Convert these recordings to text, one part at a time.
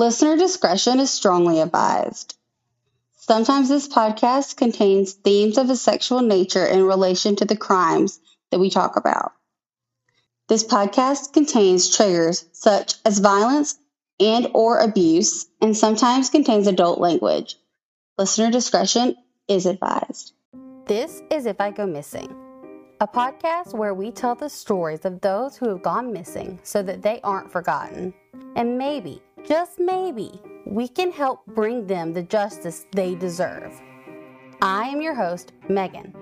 Listener discretion is strongly advised. Sometimes this podcast contains themes of a sexual nature in relation to the crimes that we talk about. This podcast contains triggers such as violence and or abuse and sometimes contains adult language. Listener discretion is advised. This is If I Go Missing, a podcast where we tell the stories of those who have gone missing so that they aren't forgotten. And maybe, just maybe, we can help bring them the justice they deserve. I am your host, Megan.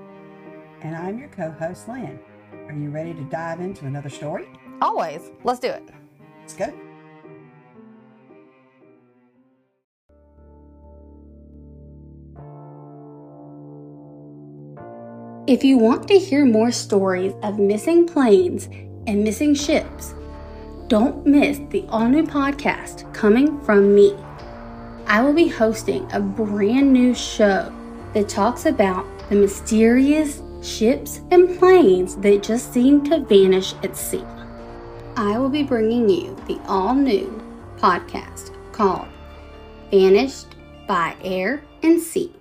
And I'm your co host, Lynn. Are you ready to dive into another story? Always. Let's do it. Let's go. If you want to hear more stories of missing planes and missing ships, don't miss the all new podcast coming from me. I will be hosting a brand new show that talks about the mysterious ships and planes that just seem to vanish at sea. I will be bringing you the all new podcast called Vanished by Air and Sea.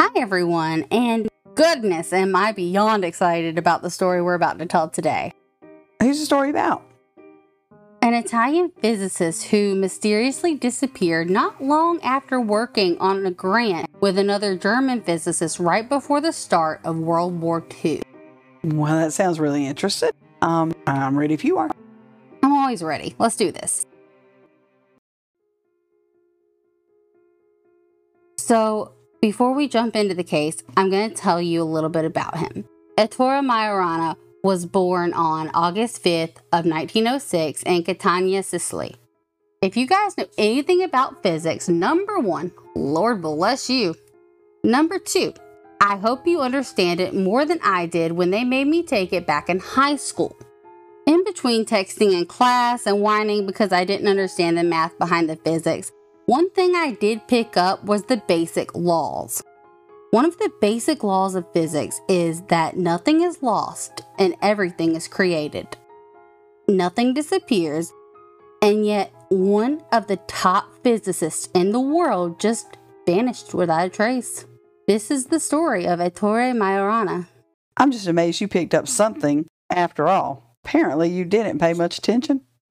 Hi, everyone, and goodness, am I beyond excited about the story we're about to tell today. Who's the story about? An Italian physicist who mysteriously disappeared not long after working on a grant with another German physicist right before the start of World War II. Well, that sounds really interesting. Um, I'm ready if you are. I'm always ready. Let's do this. So, before we jump into the case, I'm going to tell you a little bit about him. Ettore Majorana was born on August 5th of 1906 in Catania, Sicily. If you guys know anything about physics, number one, Lord bless you. Number two, I hope you understand it more than I did when they made me take it back in high school. In between texting in class and whining because I didn't understand the math behind the physics, one thing I did pick up was the basic laws. One of the basic laws of physics is that nothing is lost and everything is created. Nothing disappears, and yet one of the top physicists in the world just vanished without a trace. This is the story of Ettore Majorana. I'm just amazed you picked up something after all. Apparently, you didn't pay much attention.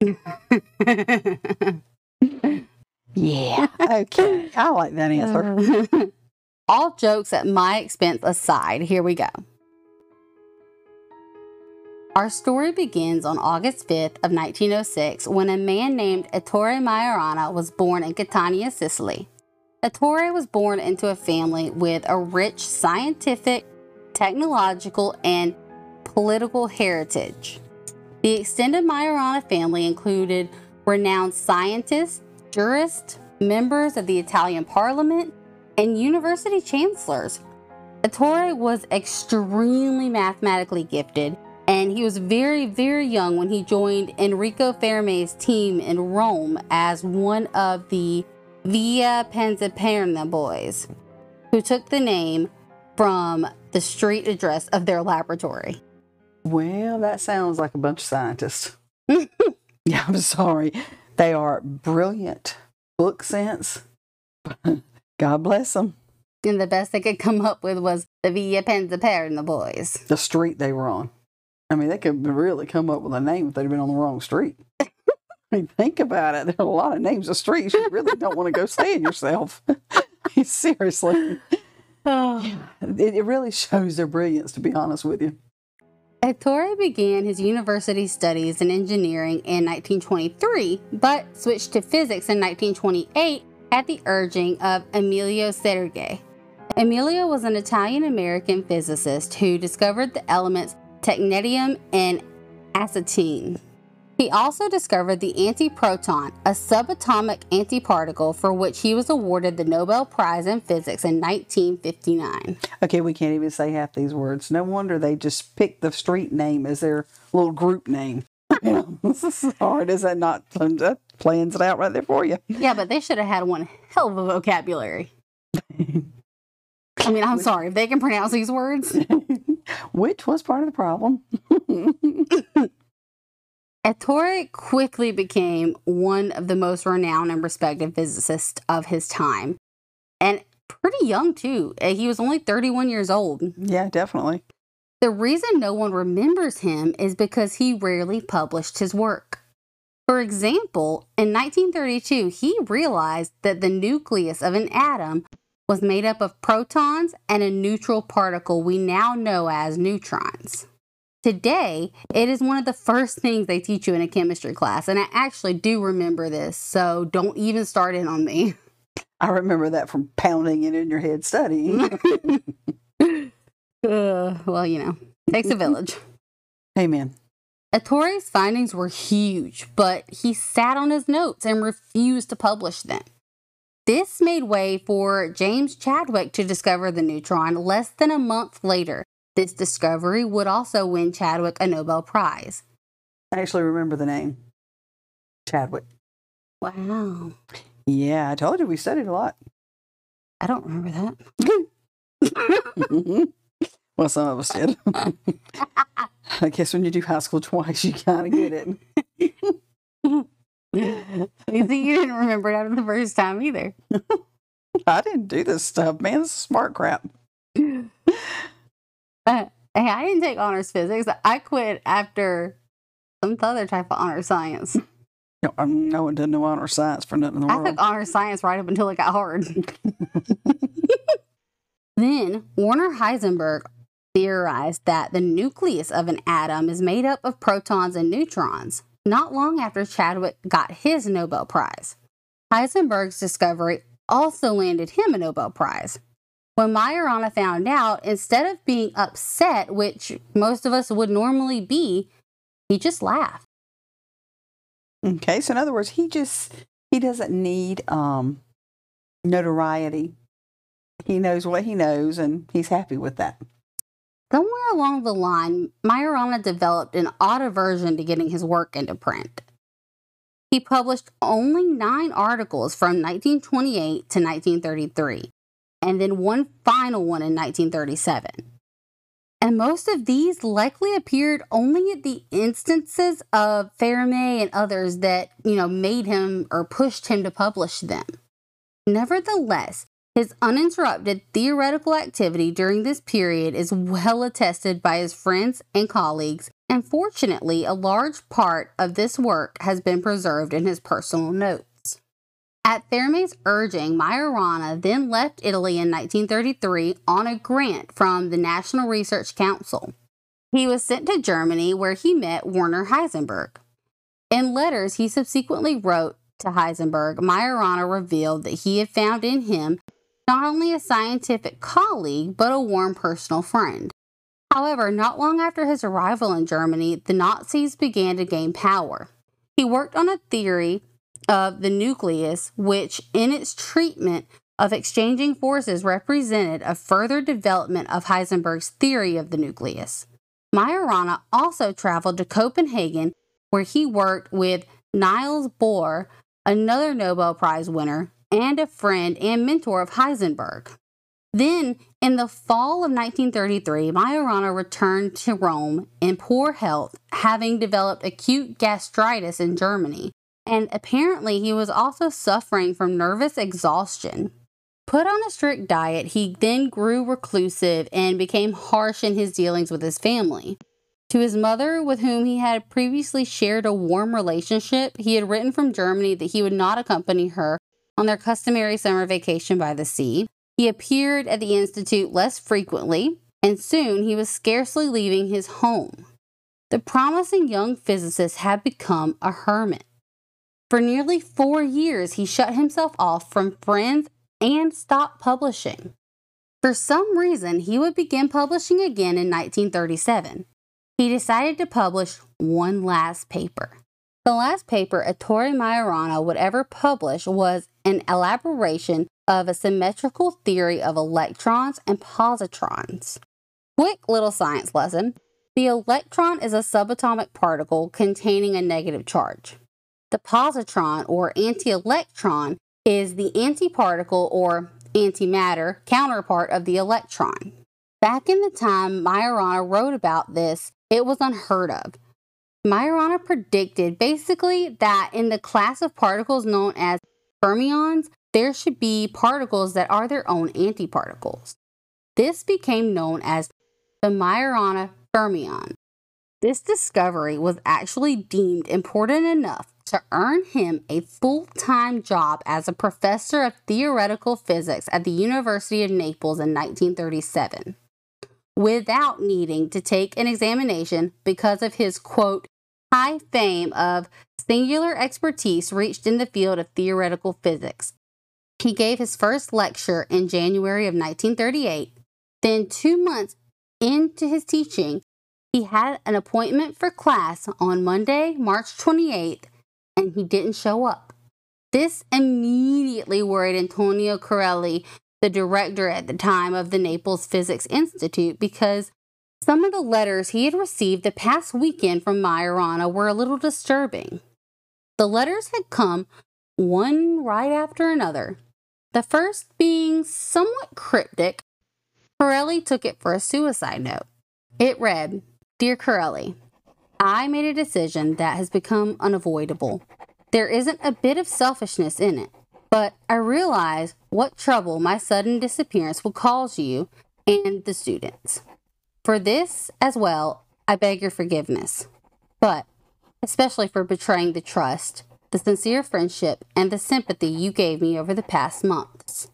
yeah. Okay. I like that answer. All jokes at my expense aside, here we go. Our story begins on August 5th of 1906 when a man named Ettore Majorana was born in Catania, Sicily. Ettore was born into a family with a rich scientific, technological, and political heritage. The extended Majorana family included renowned scientists, jurists, members of the Italian parliament, and university chancellors. Ettore was extremely mathematically gifted, and he was very, very young when he joined Enrico Fermi's team in Rome as one of the Via Panisperna boys, who took the name from the street address of their laboratory. Well, that sounds like a bunch of scientists. yeah, I'm sorry. They are brilliant book sense. God bless them. And the best they could come up with was the Via the boys. The street they were on. I mean, they could really come up with a name if they'd been on the wrong street. I mean, think about it. There are a lot of names of streets you really don't want to go stay in yourself. Seriously. Oh. It, it really shows their brilliance, to be honest with you. Ettore began his university studies in engineering in 1923, but switched to physics in 1928 at the urging of Emilio Serge. Emilio was an Italian American physicist who discovered the elements technetium and astatine. He also discovered the antiproton, a subatomic antiparticle for which he was awarded the Nobel Prize in Physics in 1959. Okay, we can't even say half these words. No wonder they just picked the street name as their little group name. hard. Is that not? Plans it out right there for you. Yeah, but they should have had one hell of a vocabulary. I mean, I'm sorry if they can pronounce these words. Which was part of the problem. Ettore quickly became one of the most renowned and respected physicists of his time. And pretty young, too. Uh, He was only 31 years old. Yeah, definitely. The reason no one remembers him is because he rarely published his work. For example, in 1932, he realized that the nucleus of an atom was made up of protons and a neutral particle we now know as neutrons. Today, it is one of the first things they teach you in a chemistry class, and I actually do remember this, so don't even start in on me. I remember that from pounding it in your head studying. Uh, well, you know, takes a village. Amen. Ettore's findings were huge, but he sat on his notes and refused to publish them. This made way for James Chadwick to discover the neutron less than a month later. This discovery would also win Chadwick a Nobel Prize. I actually remember the name Chadwick. Wow. Yeah, I told you we studied a lot. I don't remember that. well, some of us did. I guess when you do high school twice, you kind of get it. you you didn't remember it after the first time either. I didn't do this stuff, man. This is smart crap. Uh, hey, I didn't take honors physics. I quit after some other type of honor science. No, um, no one did no honor science for nothing in the I world. took honor science right up until it got hard. then Werner Heisenberg theorized that the nucleus of an atom is made up of protons and neutrons, not long after Chadwick got his Nobel Prize. Heisenberg's discovery also landed him a Nobel Prize. When Majorana found out, instead of being upset, which most of us would normally be, he just laughed. Okay, so in other words, he just he doesn't need um notoriety. He knows what he knows, and he's happy with that. Somewhere along the line, Majorana developed an odd aversion to getting his work into print. He published only nine articles from 1928 to 1933, and then one final one in 1937. And most of these likely appeared only at the instances of Fermi and others that, you know, made him or pushed him to publish them. Nevertheless, his uninterrupted theoretical activity during this period is well attested by his friends and colleagues, and fortunately, a large part of this work has been preserved in his personal notes. At Fermi's urging, Majorana then left Italy in 1933 on a grant from the National Research Council. He was sent to Germany where he met Werner Heisenberg. In letters he subsequently wrote to Heisenberg, Majorana revealed that he had found in him not only a scientific colleague, but a warm personal friend. However, not long after his arrival in Germany, the Nazis began to gain power. He worked on a theory of the nucleus, which, in its treatment of exchanging forces, represented a further development of Heisenberg's theory of the nucleus. Majorana also traveled to Copenhagen, where he worked with Niels Bohr, another Nobel Prize winner, and a friend and mentor of Heisenberg. Then, in the fall of 1933, Majorana returned to Rome in poor health, having developed acute gastritis in Germany, and apparently he was also suffering from nervous exhaustion. Put on a strict diet, he then grew reclusive and became harsh in his dealings with his family. To his mother, with whom he had previously shared a warm relationship, he had written from Germany that he would not accompany her on their customary summer vacation by the sea. He appeared at the Institute less frequently, and soon he was scarcely leaving his home. The promising young physicist had become a hermit. For nearly four years, he shut himself off from friends and stopped publishing. For some reason, he would begin publishing again in 1937. He decided to publish one last paper. The last paper Ettore Majorana would ever publish was an elaboration of a symmetrical theory of electrons and positrons. Quick little science lesson. The electron is a subatomic particle containing a negative charge. The positron or anti-electron is the antiparticle or antimatter counterpart of the electron. Back in the time Majorana wrote about this, it was unheard of. Majorana predicted basically that in the class of particles known as fermions, there should be particles that are their own antiparticles. This became known as the Majorana fermion. This discovery was actually deemed important enough to earn him a full time job as a professor of theoretical physics at the University of Naples in 1937, without needing to take an examination because of his quote, high fame of singular expertise reached in the field of theoretical physics. He gave his first lecture in January of 1938. Then, two months into his teaching, he had an appointment for class on Monday, March 28th, and he didn't show up. This immediately worried Antonio Corelli, the director at the time of the Naples Physics Institute, because some of the letters he had received the past weekend from Majorana were a little disturbing. The letters had come one right after another. The first being somewhat cryptic, Corelli took it for a suicide note. It read Dear Corelli, I made a decision that has become unavoidable. There isn't a bit of selfishness in it, but I realize what trouble my sudden disappearance will cause you and the students. For this as well, I beg your forgiveness, but especially for betraying the trust, the sincere friendship, and the sympathy you gave me over the past months.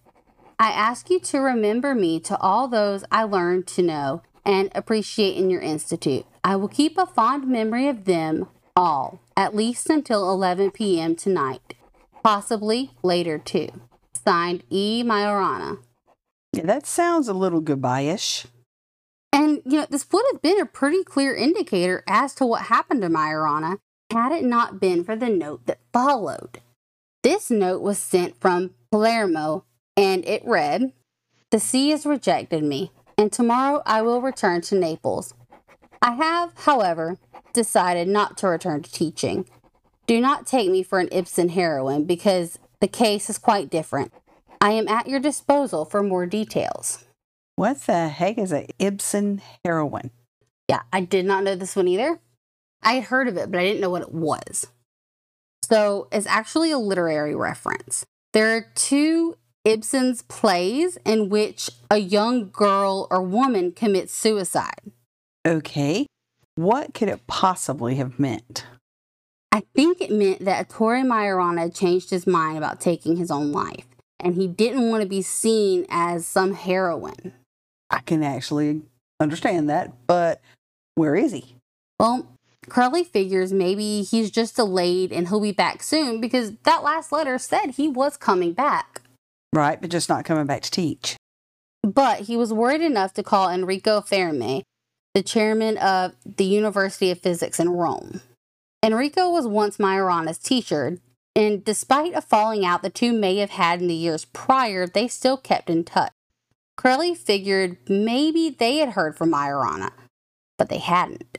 I ask you to remember me to all those I learned to know and appreciate in your institute. I will keep a fond memory of them all, at least until 11 p.m. tonight, possibly later too. Signed E. Majorana. Yeah, that sounds a little goodbye ish. You know, this would have been a pretty clear indicator as to what happened to Majorana had it not been for the note that followed. This note was sent from Palermo and it read The sea has rejected me, and tomorrow I will return to Naples. I have, however, decided not to return to teaching. Do not take me for an Ibsen heroine because the case is quite different. I am at your disposal for more details. What the heck is a Ibsen heroine? Yeah, I did not know this one either. I had heard of it, but I didn't know what it was. So it's actually a literary reference. There are two Ibsen's plays in which a young girl or woman commits suicide. Okay. What could it possibly have meant? I think it meant that Ettore Majorana changed his mind about taking his own life, and he didn't want to be seen as some heroine. I can actually understand that, but where is he? Well, Corelli figures maybe he's just delayed and he'll be back soon because that last letter said he was coming back. Right, but just not coming back to teach. But he was worried enough to call Enrico Fermi, the chairman of the University of Physics in Rome. Enrico was once Majorana's teacher, and despite a falling out the two may have had in the years prior, they still kept in touch. Corelli figured maybe they had heard from Majorana, but they hadn't.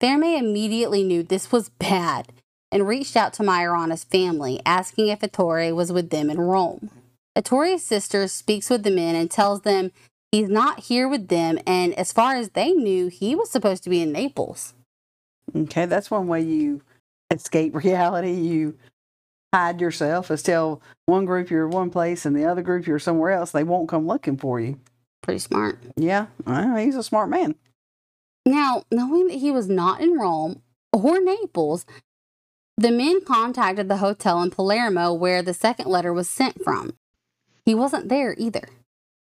Fermi immediately knew this was bad and reached out to Majorana's family, asking if Ettore was with them in Rome. Ettore's sister speaks with the men and tells them he's not here with them, and as far as they knew, he was supposed to be in Naples. Okay, that's one way you escape reality. You hide yourself is tell one group you're one place and the other group you're somewhere else. They won't come looking for you. Pretty smart. Yeah, well, he's a smart man. Now, knowing that he was not in Rome or Naples, the men contacted the hotel in Palermo where the second letter was sent from. He wasn't there either.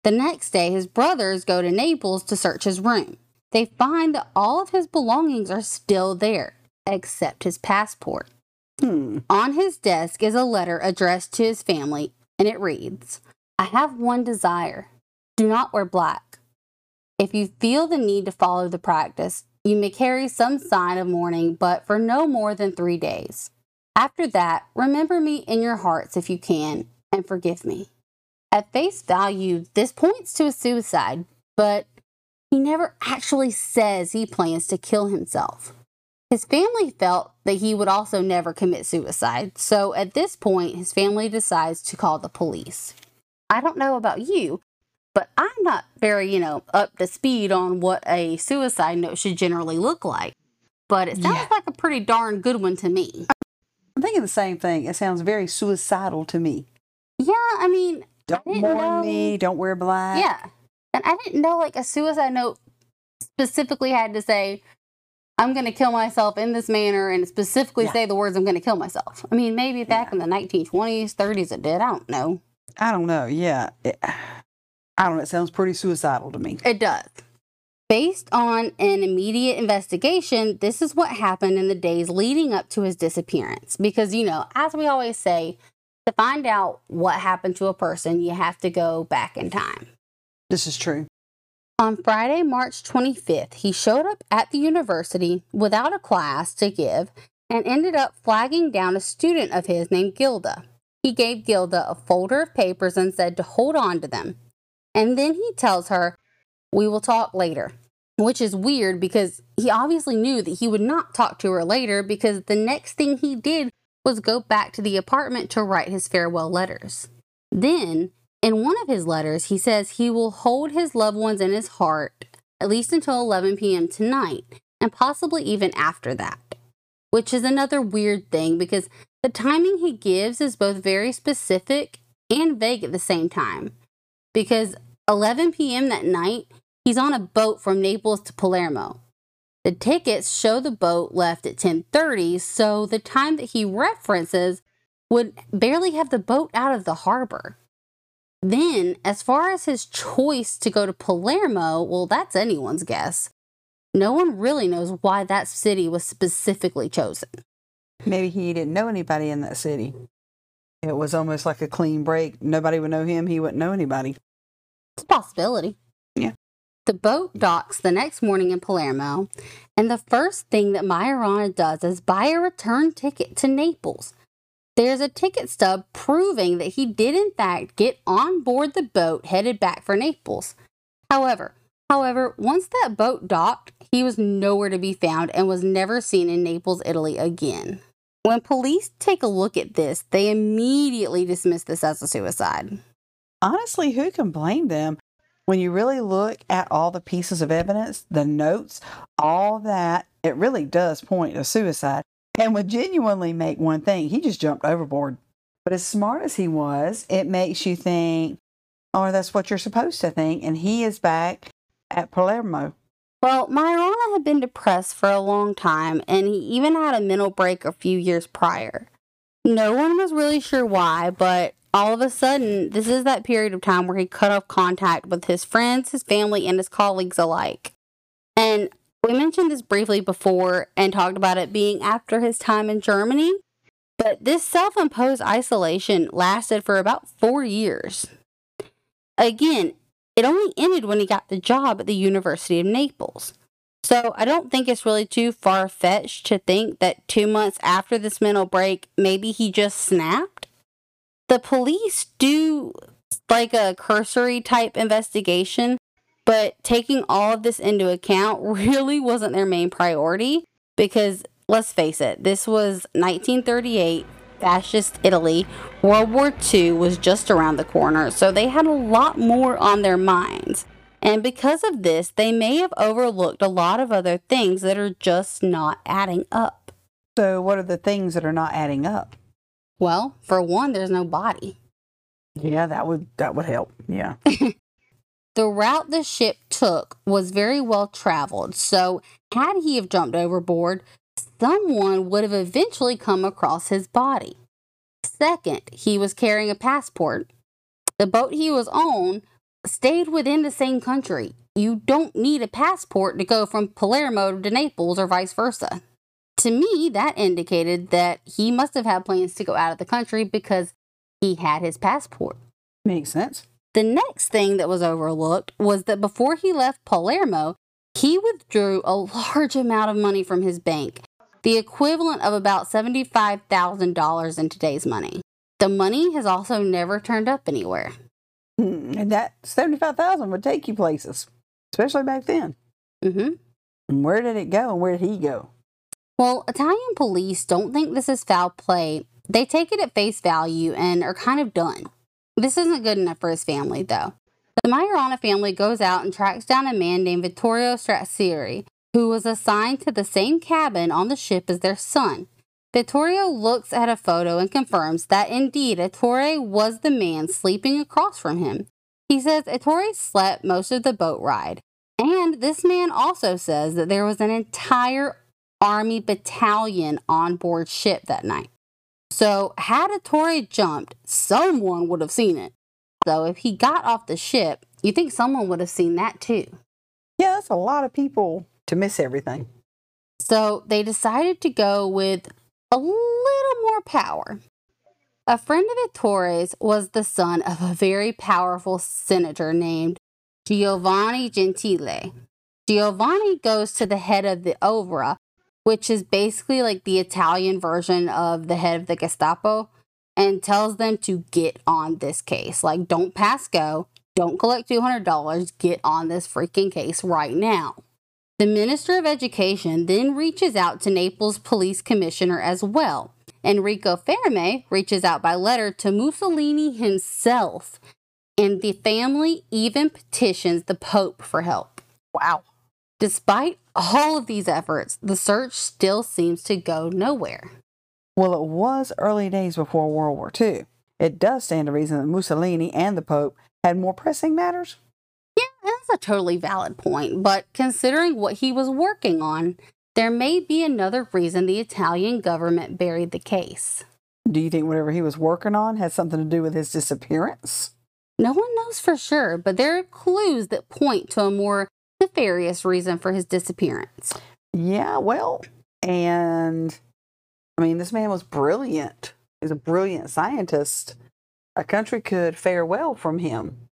The next day, his brothers go to Naples to search his room. They find that all of his belongings are still there, except his passport. Hmm. On his desk is a letter addressed to his family, and it reads I have one desire. Do not wear black. If you feel the need to follow the practice, you may carry some sign of mourning, but for no more than three days. After that, remember me in your hearts if you can, and forgive me. At face value, this points to a suicide, but he never actually says he plans to kill himself. His family felt that he would also never commit suicide, so at this point, his family decides to call the police. I don't know about you, but I'm not very, you know, up to speed on what a suicide note should generally look like. but it sounds Yeah. like a pretty darn good one to me. I'm thinking the same thing. It sounds very suicidal to me. Yeah, I mean, Don't didn't mourn know- me. Don't wear black. yeah. And I didn't know like a suicide note specifically had to say, I'm going to kill myself in this manner and specifically Yeah. say the words, I'm going to kill myself. I mean, maybe back in the 1920s, 30s, it did. I don't know. I don't know. Yeah. It, I don't know. It sounds pretty suicidal to me. It does. Based on an immediate investigation, this is what happened in the days leading up to his disappearance. Because, you know, as we always say, to find out what happened to a person, you have to go back in time. This is true. On Friday, March 25th, he showed up at the university without a class to give and ended up flagging down a student of his named Gilda. He gave Gilda a folder of papers and said to hold on to them. And then he tells her, We will talk later. Which is weird because he obviously knew that he would not talk to her later because the next thing he did was go back to the apartment to write his farewell letters. Then, in one of his letters, he says he will hold his loved ones in his heart at least until 11 p.m. tonight, and possibly even after that. Which is another weird thing because the timing he gives is both very specific and vague at the same time. Because 11 p.m. that night, he's on a boat from Naples to Palermo. The tickets show the boat left at 10:30, so the time that he references would barely have the boat out of the harbor. Then, as far as his choice to go to Palermo, well, that's anyone's guess. No one really knows why that city was specifically chosen. Maybe he didn't know anybody in that city. It was almost like a clean break. Nobody would know him. He wouldn't know anybody. It's a possibility. Yeah. The boat docks the next morning in Palermo, and the first thing that Majorana does is buy a return ticket to Naples. There's a ticket stub proving that he did in fact get on board the boat headed back for Naples. However, however, once that boat docked, he was nowhere to be found and was never seen in Naples, Italy again. When police take a look at this, they immediately dismiss this as a suicide. Honestly, who can blame them? When you really look at all the pieces of evidence, the notes, all that, it really does point to suicide and would genuinely make one thing. He just jumped overboard. But as smart as he was, it makes you think, oh, that's what you're supposed to think. And he is back at Palermo. Well, Majorana had been depressed for a long time, and he even had a mental break a few years prior. No one was really sure why, but all of a sudden, this is that period of time where he cut off contact with his friends, his family, and his colleagues alike. And we mentioned this briefly before and talked about it being after his time in Germany, but this self imposed isolation lasted for about four years. Again, it only ended when he got the job at the University of Naples. So I don't think it's really too far fetched to think that two months after this mental break, maybe he just snapped. The police do like a cursory type investigation, but taking all of this into account really wasn't their main priority because let's face it, this was 1938, fascist Italy. World War II was just around the corner, so they had a lot more on their minds. And because of this, they may have overlooked a lot of other things that are just not adding up. So, what are the things that are not adding up? Well, for one, there's no body. Yeah, that would that would help. Yeah. The route the ship took was very well traveled, so had he have jumped overboard, someone would have eventually come across his body. Second, he was carrying a passport. The boat he was on stayed within the same country. You don't need a passport to go from Palermo to Naples or vice versa. To me, that indicated that he must have had plans to go out of the country because he had his passport. Makes sense. The next thing that was overlooked was that before he left Palermo, he withdrew a large amount of money from his bank, the equivalent of about $75,000 in today's money. The money has also never turned up anywhere. Hmm, And that seventy-five thousand would take you places, especially back then. hmm And where did it go? And where did he go? Well, Italian police don't think this is foul play. They take it at face value and are kind of done. This isn't good enough for his family, though. The Majorana family goes out and tracks down a man named Vittorio Strazzeri, who was assigned to the same cabin on the ship as their son. Vittorio looks at a photo and confirms that indeed Ettore was the man sleeping across from him. He says Ettore slept most of the boat ride. And this man also says that there was an entire army battalion on board ship that night. So, had a Ettore jumped, someone would have seen it. So, if he got off the ship, you think someone would have seen that too. Yeah, that's a lot of people to miss everything. So, they decided to go with a little more power. A friend of Ettore's was the son of a very powerful senator named Giovanni Gentile. Giovanni goes to the head of the Ovra, which is basically like the Italian version of the head of the Gestapo, and tells them to get on this case. Like, don't pass go, don't collect $200, get on this freaking case right now. The Minister of Education then reaches out to Naples Police Commissioner as well. Enrico Fermi reaches out by letter to Mussolini himself, and the family even petitions the Pope for help. Wow. Despite all of these efforts, the search still seems to go nowhere. Well, it was early days before World War II. It does stand to reason that Mussolini and the Pope had more pressing matters. Yeah, that's a totally valid point, but considering what he was working on, there may be another reason the Italian government buried the case. Do you think whatever he was working on had something to do with his disappearance? No one knows for sure, but there are clues that point to a more nefarious reason for his disappearance. Yeah, well, and I mean, this man was brilliant. He's a brilliant scientist. A country could fare well from him.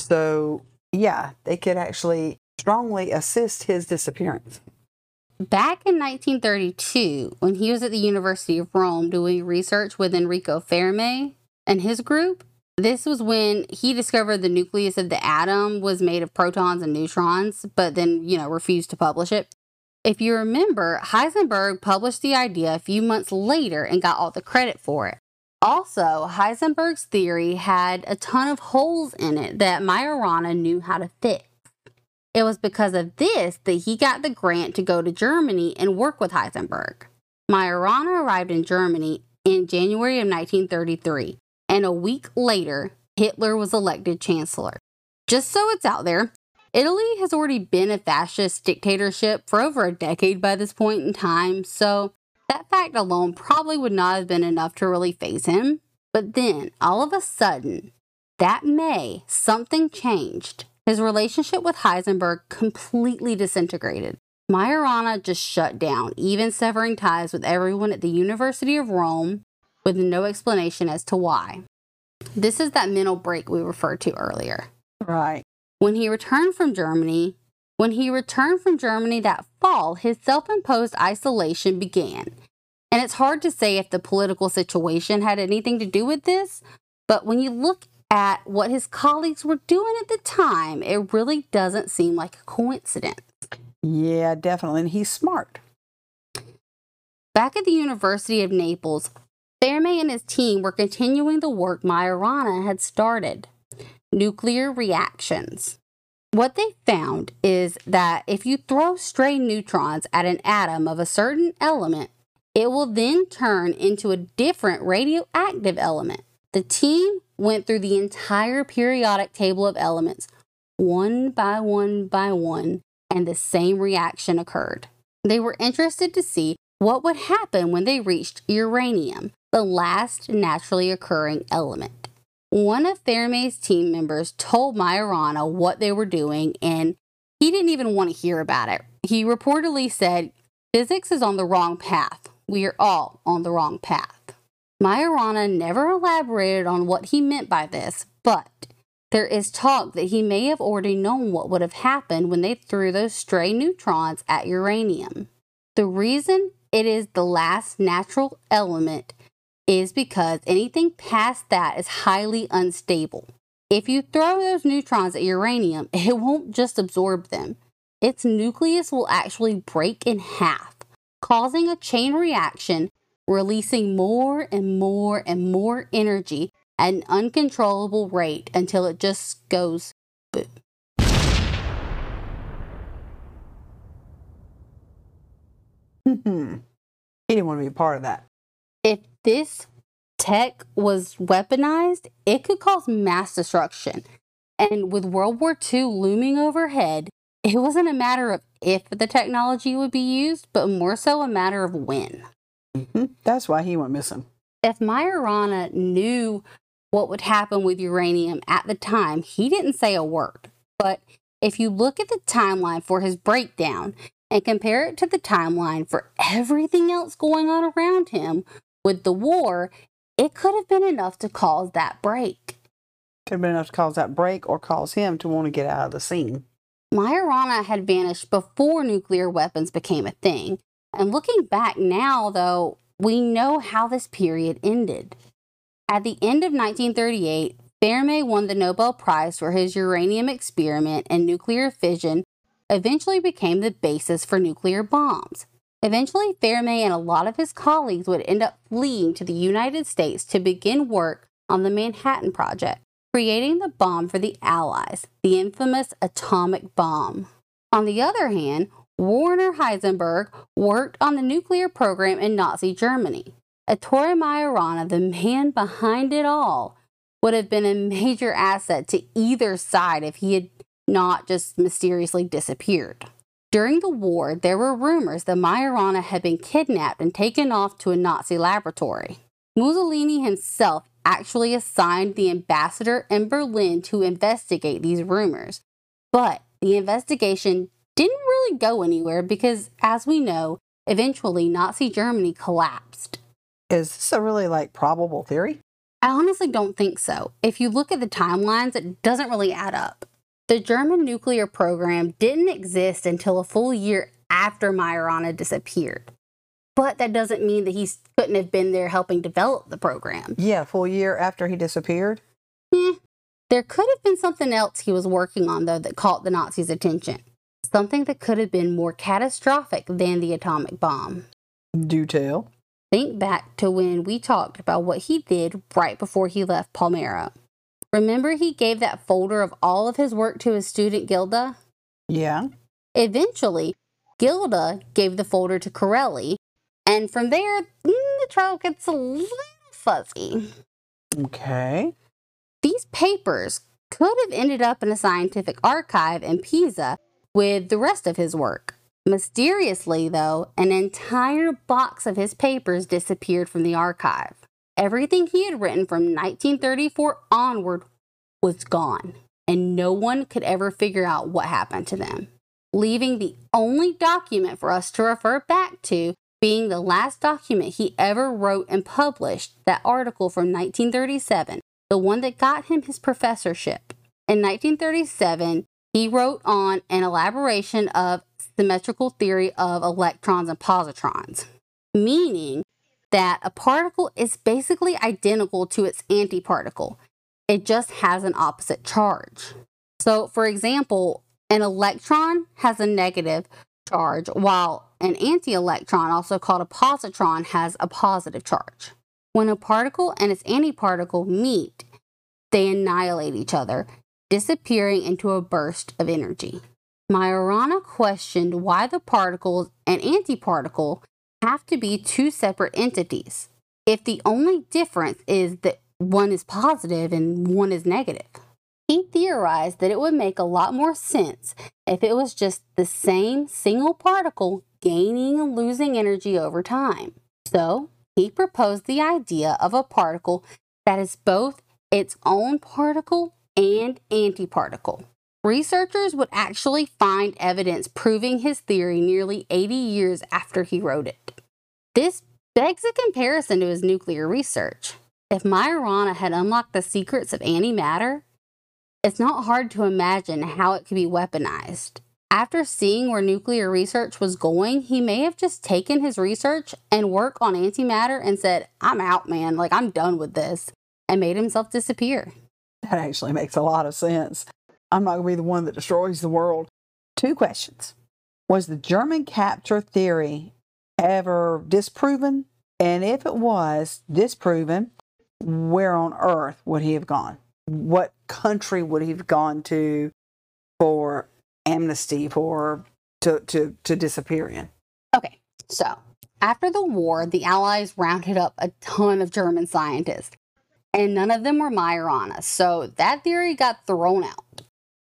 So, yeah, they could actually strongly assist his disappearance. Back in 1932, when he was at the University of Rome doing research with Enrico Fermi and his group, this was when he discovered the nucleus of the atom was made of protons and neutrons, but then, you know, refused to publish it. If you remember, Heisenberg published the idea a few months later and got all the credit for it. Also, Heisenberg's theory had a ton of holes in it that Majorana knew how to fix. It was because of this that he got the grant to go to Germany and work with Heisenberg. Majorana arrived in Germany in January of 1933 and a week later, Hitler was elected chancellor. Just so it's out there, Italy has already been a fascist dictatorship for over a decade by this point in time, so that fact alone probably would not have been enough to really faze him. But then, all of a sudden, that May, something changed. His relationship with Heisenberg completely disintegrated. Majorana just shut down, even severing ties with everyone at the University of Rome with no explanation as to why. This is that mental break we referred to earlier. Right. When he returned from Germany, when he returned from Germany that fall, his self-imposed isolation began. And it's hard to say if the political situation had anything to do with this, but when you look at what his colleagues were doing at the time, it really doesn't seem like a coincidence. Yeah, definitely. And he's smart. Back at the University of Naples, Fermi and his team were continuing the work Majorana had started nuclear reactions. What they found is that if you throw stray neutrons at an atom of a certain element, it will then turn into a different radioactive element. The team went through the entire periodic table of elements, one by one by one, and the same reaction occurred. They were interested to see what would happen when they reached uranium, the last naturally occurring element. One of Fermi's team members told Majorana what they were doing, and he didn't even want to hear about it. He reportedly said, Physics is on the wrong path. We are all on the wrong path. Majorana never elaborated on what he meant by this, but there is talk that he may have already known what would have happened when they threw those stray neutrons at uranium. The reason it is the last natural element is because anything past that is highly unstable. If you throw those neutrons at uranium, it won't just absorb them. Its nucleus will actually break in half, causing a chain reaction, releasing more and more and more energy at an uncontrollable rate until it just goes boom. Hmm. He didn't want to be a part of that. This tech was weaponized, it could cause mass destruction. And with World War II looming overhead, it wasn't a matter of if the technology would be used, but more so a matter of when. hmm That's why he went missing. If Majorana knew what would happen with uranium at the time, he didn't say a word. But if you look at the timeline for his breakdown and compare it to the timeline for everything else going on around him with the war, it could have been enough to cause that break. Could have been enough to cause that break or cause him to want to get out of the scene. Majorana had vanished before nuclear weapons became a thing. And looking back now, though, we know how this period ended. At the end of 1938, Fermi won the Nobel Prize for his uranium experiment, and nuclear fission eventually became the basis for nuclear bombs. Eventually, Fermi and a lot of his colleagues would end up fleeing to the United States to begin work on the Manhattan Project, creating the bomb for the Allies, the infamous atomic bomb. On the other hand, Werner Heisenberg worked on the nuclear program in Nazi Germany. Ettore Majorana, the man behind it all, would have been a major asset to either side if he had not just mysteriously disappeared. During the war, there were rumors that Majorana had been kidnapped and taken off to a Nazi laboratory. Mussolini himself actually assigned the ambassador in Berlin to investigate these rumors. But the investigation didn't really go anywhere because, as we know, eventually Nazi Germany collapsed. Is this a really like probable theory? I honestly don't think so. If you look at the timelines, it doesn't really add up. The German nuclear program didn't exist until a full year after Majorana disappeared. But that doesn't mean that he couldn't have been there helping develop the program. Yeah, full year after he disappeared. Eh, there could have been something else he was working on, though, that caught the Nazis' attention. Something that could have been more catastrophic than the atomic bomb. Do tell. Think back to when we talked about what he did right before he left Palermo. Remember, he gave that folder of all of his work to his student Gilda? Yeah. Eventually, Gilda gave the folder to Corelli, and from there, mm, the trial gets a little fuzzy. Okay. These papers could have ended up in a scientific archive in Pisa with the rest of his work. Mysteriously, though, an entire box of his papers disappeared from the archive. Everything he had written from 1934 onward was gone, and no one could ever figure out what happened to them, leaving the only document for us to refer back to being the last document he ever wrote and published, that article from 1937, the one that got him his professorship. In 1937, he wrote on an elaboration of symmetrical theory of electrons and positrons, meaning that a particle is basically identical to its antiparticle. It just has an opposite charge. So, for example, an electron has a negative charge, while an anti electron, also called a positron, has a positive charge. When a particle and its antiparticle meet, they annihilate each other, disappearing into a burst of energy. Majorana questioned why the particles and antiparticle have to be two separate entities if the only difference is that one is positive and one is negative. He theorized that it would make a lot more sense if it was just the same single particle gaining and losing energy over time. So, he proposed the idea of a particle that is both its own particle and antiparticle. Researchers would actually find evidence proving his theory nearly 80 years after he wrote it. This begs a comparison to his nuclear research. If Majorana had unlocked the secrets of antimatter, it's not hard to imagine how it could be weaponized. After seeing where nuclear research was going, he may have just taken his research and work on antimatter and said, I'm out, man. Like, I'm done with this, and made himself disappear. That actually makes a lot of sense. I'm not going to be the one that destroys the world. Two questions. Was the German capture theory ever disproven? And if it was disproven, where on earth would he have gone? What country would he have gone to for amnesty for to to to disappear in? Okay, So, after the war, the Allies rounded up a ton of German scientists, and none of them were Majorana, so that theory got thrown out.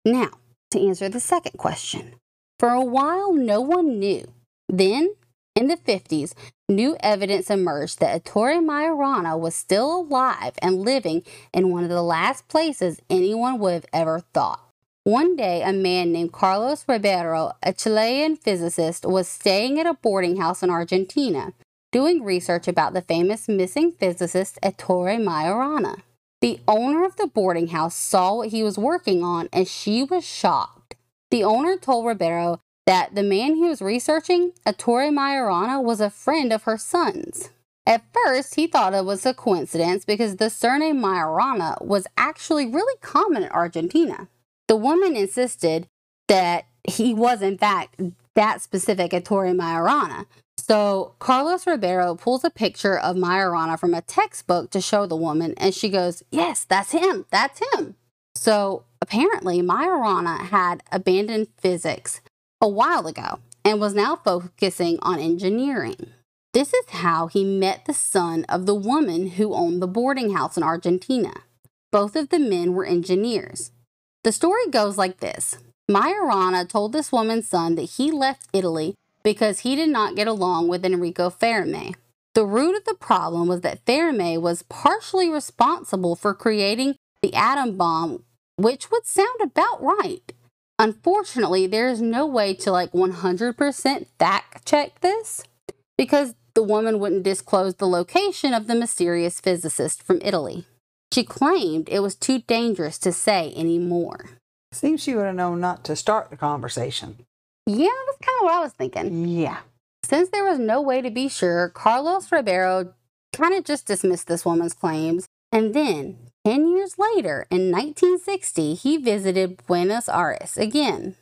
Now, to answer the second question. For a while, no one knew. Then, in the 50s, new evidence emerged that Ettore Majorana was still alive and living in one of the last places anyone would have ever thought. One day, a man named Carlos Ribeiro, a Chilean physicist, was staying at a boarding house in Argentina, doing research about the famous missing physicist Ettore Majorana. The owner of the boarding house saw what he was working on and she was shocked. The owner told Ribeiro that the man he was researching, Ettore Majorana, was a friend of her son's. At first, he thought it was a coincidence because the surname Majorana was actually really common in Argentina. The woman insisted that he was, in fact, that specific Ettore Majorana. So Carlos Ribeiro pulls a picture of Majorana from a textbook to show the woman, and she goes, Yes, that's him. That's him. So apparently, Majorana had abandoned physics a while ago and was now focusing on engineering. This is how he met the son of the woman who owned the boarding house in Argentina. Both of the men were engineers. The story goes like this Majorana told this woman's son that he left Italy because he did not get along with Enrico Fermi. The root of the problem was that Fermi was partially responsible for creating the atom bomb, which would sound about right. Unfortunately, there is no way to like 100% fact check this because the woman wouldn't disclose the location of the mysterious physicist from Italy. She claimed it was too dangerous to say any more. Seems she would have known not to start the conversation. Yeah, that's kind of what I was thinking. Yeah. Since there was no way to be sure, Carlos Ribeiro kind of just dismissed this woman's claims. And then, 10 years later, in 1960, he visited Buenos Aires again.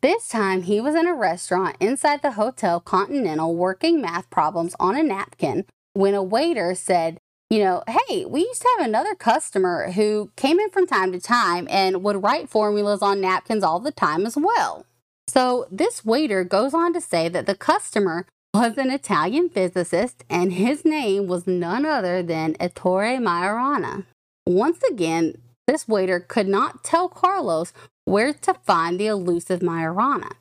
This time, he was in a restaurant inside the Hotel Continental working math problems on a napkin when a waiter said, you know, hey, we used to have another customer who came in from time to time and would write formulas on napkins all the time as well. So this waiter goes on to say that the customer was an Italian physicist and his name was none other than Ettore Majorana. Once again, this waiter could not tell Carlos where to find the elusive Majorana.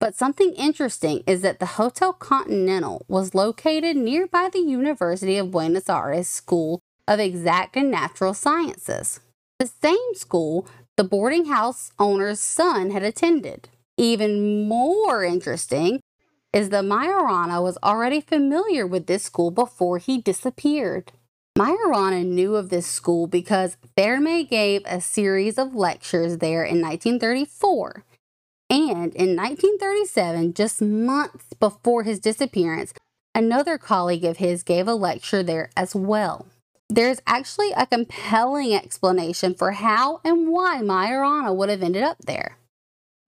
But something interesting is that the Hotel Continental was located nearby the University of Buenos Aires School of Exact and Natural Sciences, the same school the boarding house owner's son had attended. Even more interesting is that Majorana was already familiar with this school before he disappeared. Majorana knew of this school because Fermi gave a series of lectures there in 1934 and in 1937, just months before his disappearance, another colleague of his gave a lecture there as well. There's actually a compelling explanation for how and why Majorana would have ended up there.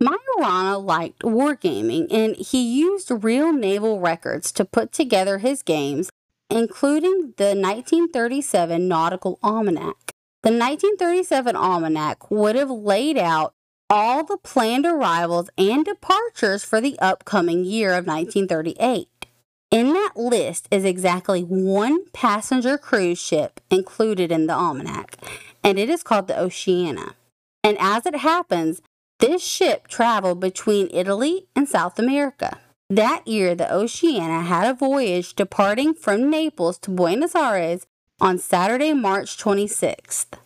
Majorana liked wargaming and he used real naval records to put together his games, including the 1937 Nautical Almanac. The 1937 Almanac would have laid out all the planned arrivals and departures for the upcoming year of 1938. In that list is exactly one passenger cruise ship included in the almanac, and it is called the Oceana. And as it happens, this ship traveled between Italy and South America. That year, the Oceana had a voyage departing from Naples to Buenos Aires on Saturday, March 26th.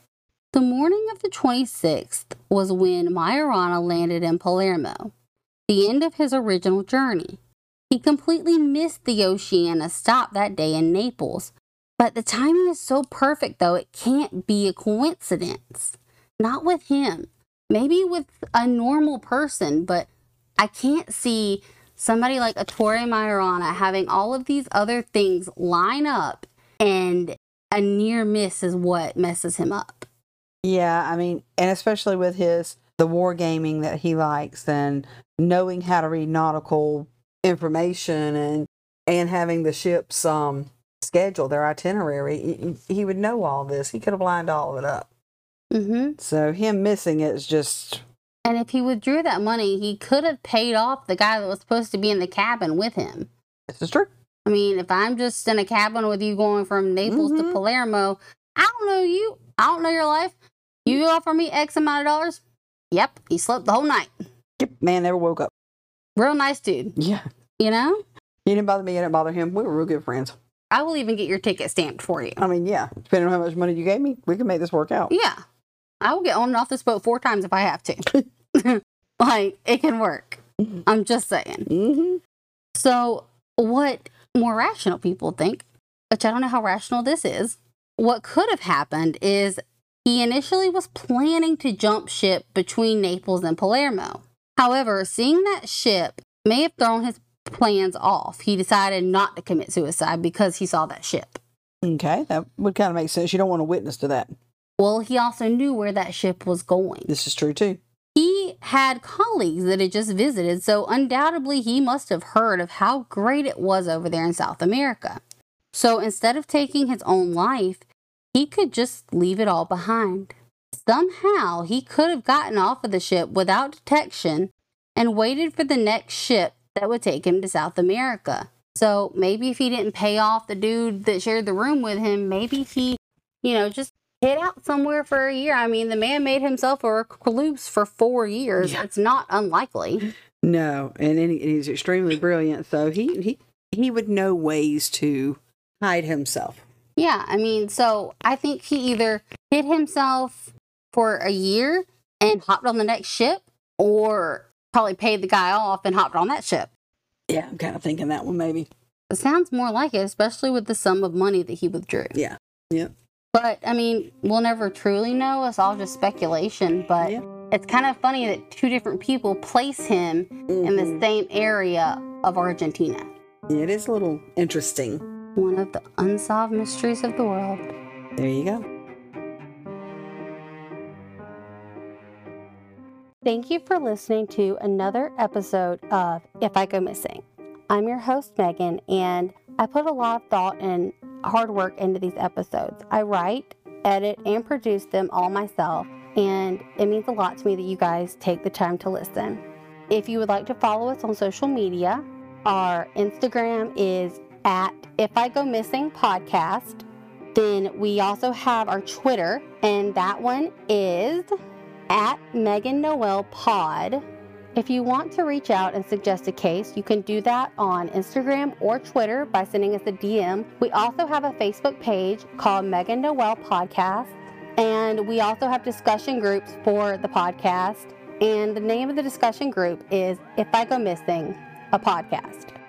The morning of the 26th was when Majorana landed in Palermo, the end of his original journey. He completely missed the Oceana stop that day in Naples, but the timing is so perfect though, it can't be a coincidence. Not with him. Maybe with a normal person, but I can't see somebody like Ettore Majorana having all of these other things line up and a near miss is what messes him up. Yeah, I mean, and especially with his the wargaming that he likes and knowing how to read nautical information and and having the ship's um schedule, their itinerary, he, he would know all this. He could have lined all of it up. Mm-hmm. So him missing it is just And if he withdrew that money, he could have paid off the guy that was supposed to be in the cabin with him. This is true. I mean, if I'm just in a cabin with you going from Naples to Mhm. Palermo, I don't know you. I don't know your life. You offer me X amount of dollars. Yep, he slept the whole night. Yep. Man never woke up. Real nice dude, Yeah. you know? He didn't bother me. I didn't bother him. We were real good friends. I will even get your ticket stamped for you. I mean, yeah. Depending on how much money you gave me, we can make this work out. Yeah. I will get on and off this boat four times if I have to. like, it can work. I'm just saying. Mm-hmm. So, what more rational people think, which I don't know how rational this is, what could have happened is he initially was planning to jump ship between Naples and Palermo. However, seeing that ship may have thrown his plans off. He decided not to commit suicide because he saw that ship. Okay. That would kind of make sense. You don't want to witness to that. Well, he also knew where that ship was going. This is true too. He had colleagues that had just visited, so undoubtedly he must have heard of how great it was over there in South America. So instead of taking his own life, he could just leave it all behind. Somehow he could have gotten off of the ship without detection and waited for the next ship that would take him to South America. So maybe if he didn't pay off the dude that shared the room with him, maybe he, you know, just hid out somewhere for a year. I mean, the man made himself a recluse for four years. Yeah. It's not unlikely. No, and, and he's extremely brilliant. So he he he would know ways to hide himself. Yeah, I mean, so I think he either hid himself for a year and hopped on the next ship, or probably paid the guy off and hopped on that ship. Yeah, I'm kind of thinking that one maybe. It sounds more like it, especially with the sum of money that he withdrew. Yeah. Yeah. But I mean, we'll never truly know. It's all just speculation. But Yeah. it's kind of funny that two different people place him in the Mhm. same area of Argentina. It is a little interesting. One of the unsolved mysteries of the world. There you go. Thank you for listening to another episode of If I Go Missing. I'm your host, Megan, and I put a lot of thought and hard work into these episodes. I write, edit, and produce them all myself, and it means a lot to me that you guys take the time to listen. If you would like to follow us on social media, our Instagram is at If I Go Missing Podcast. Then we also have our Twitter, and that one is at Megan Noel Pod. If you want to reach out and suggest a case, you can do that on Instagram or Twitter by sending us a DM. We also have a Facebook page called Megan Noel Podcast, and we also have discussion groups for the podcast. And the name of the discussion group is If I Go Missing, a podcast.